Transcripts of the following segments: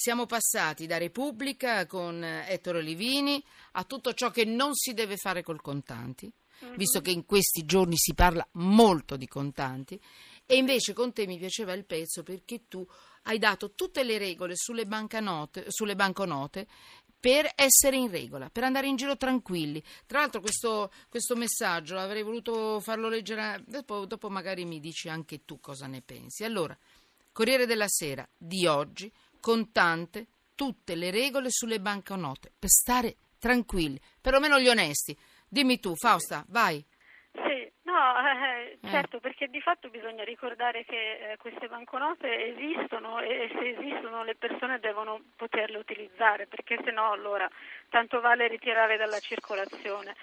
Siamo passati da Repubblica con Ettore Livini a tutto ciò che non si deve fare col contanti, visto che in questi giorni si parla molto di contanti, e invece con te mi piaceva il pezzo perché tu hai dato tutte le regole sulle, sulle banconote per essere in regola, per andare in giro tranquilli. Tra l'altro questo, questo messaggio avrei voluto farlo leggere, dopo, dopo magari mi dici anche tu cosa ne pensi. Allora, Corriere della Sera di oggi contante tutte le regole sulle banconote per stare tranquilli, perlomeno gli onesti. Dimmi tu, Fausta, vai. Sì, no, eh, eh, certo, perché di fatto bisogna ricordare che eh, queste banconote esistono e se esistono le persone devono poterle utilizzare, perché se no allora tanto vale ritirare dalla circolazione.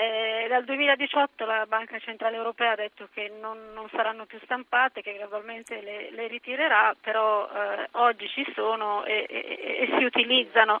Eh, dal 2018 la Banca Centrale Europea ha detto che non, non saranno più stampate, che gradualmente le, le ritirerà, però eh, oggi ci sono e, e, e si utilizzano.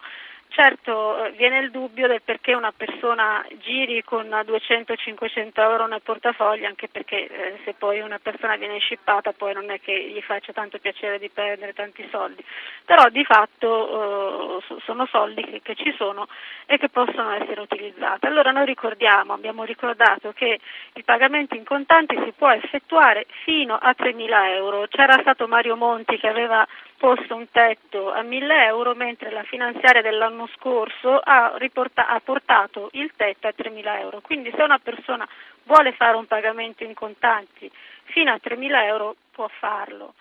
Certo, eh, viene il dubbio del perché una persona giri con 200-500 euro nel portafoglio, anche perché eh, se poi una persona viene scippata poi non è che gli faccia tanto piacere di perdere tanti soldi, però di fatto eh, sono soldi che, che, ci sono e che possono essere utilizzati. Allora noi ricordiamo, abbiamo ricordato che il pagamento in contanti si può effettuare fino a 3.000 euro. C'era stato Mario Monti che aveva posto un tetto a 1.000 euro, mentre la finanziaria dell'anno scorso ha, riporta- ha portato il tetto a 3.000 euro. Quindi se una persona vuole fare un pagamento in contanti fino a 3.000 euro può farlo.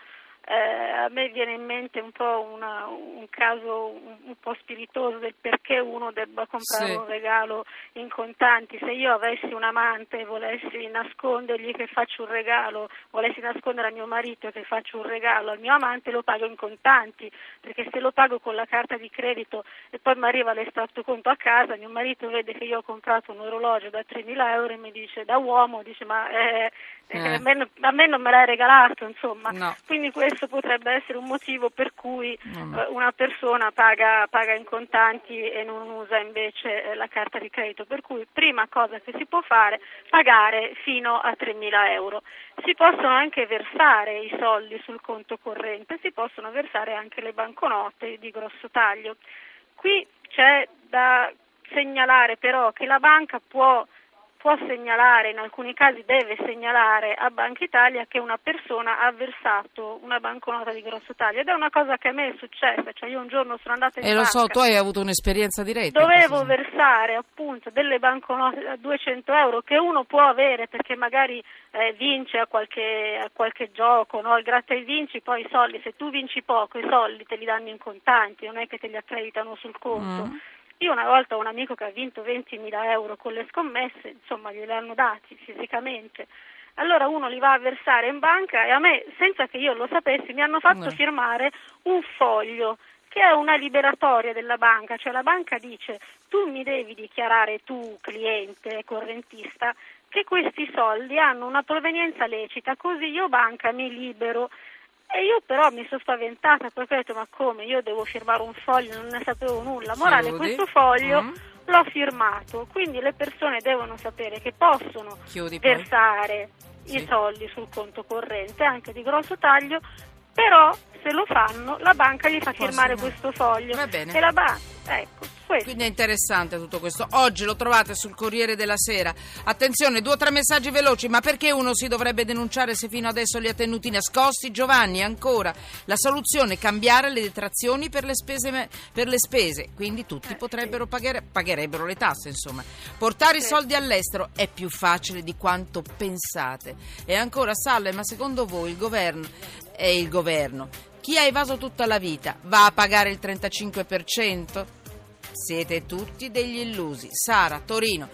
Eh, a me viene in mente un po' una, un caso un, un, po' spiritoso del perché uno debba comprare sì. un regalo in contanti. Se io avessi un amante e volessi nascondergli che faccio un regalo, volessi nascondere a mio marito che faccio un regalo al mio amante, lo pago in contanti, perché se lo pago con la carta di credito e poi mi arriva l'estratto conto a casa, mio marito vede che io ho comprato un orologio da 3.000 euro e mi dice da uomo, dice ma eh, eh. A, me, a, me, non me l'hai regalato, insomma. No. Quindi questo potrebbe essere un motivo per cui eh, una persona paga, paga, in contanti e non usa invece eh, la carta di credito. Per cui prima cosa che si può fare, pagare fino a 3.000 euro. Si possono anche versare i soldi sul conto corrente, si possono versare anche le banconote di grosso taglio. Qui c'è da segnalare però che la banca può può segnalare, in alcuni casi deve segnalare a Banca Italia che una persona ha versato una banconota di grosso taglio ed è una cosa che a me è successa, cioè io un giorno sono andata in e banca. E lo so, tu hai avuto un'esperienza diretta. Dovevo versare appunto delle banconote da 200 euro che uno può avere perché magari eh, vince a qualche, a qualche gioco, no? il gratta e vinci, poi i soldi, se tu vinci poco i soldi te li danno in contanti, non è che te li accreditano sul conto. Mm. Io una volta ho un amico che ha vinto 20.000 euro con le scommesse, insomma glieli hanno dati fisicamente. Allora uno li va a versare in banca e a me, senza che io lo sapessi, mi hanno fatto no. firmare un foglio che è una liberatoria della banca, cioè la banca dice tu mi devi dichiarare tu cliente correntista che questi soldi hanno una provenienza lecita, così io banca mi libero e io però mi sono spaventata perché ho detto ma come, io devo firmare un foglio, non ne sapevo nulla. Morale, Chiudi. questo foglio mm. l'ho firmato, quindi le persone devono sapere che possono Chiudi versare i soldi sul conto corrente anche di grosso taglio, però se lo fanno la banca gli fa firmare questo foglio. Va bene. E la banca, ecco. Questo. Quindi è interessante tutto questo. Oggi lo trovate sul Corriere della Sera. Attenzione, due o tre messaggi veloci. Ma perché uno si dovrebbe denunciare se fino adesso li ha tenuti nascosti? Giovanni, ancora. La soluzione è cambiare le detrazioni per le spese. Per le spese. Quindi tutti eh, potrebbero sì. pagare, pagherebbero le tasse, insomma. Portare sì. i soldi all'estero è più facile di quanto pensate. E ancora, Salle, ma secondo voi il governo è il governo? Chi ha evaso tutta la vita va a pagare il 35%? Siete tutti degli illusi. Sara, Torino.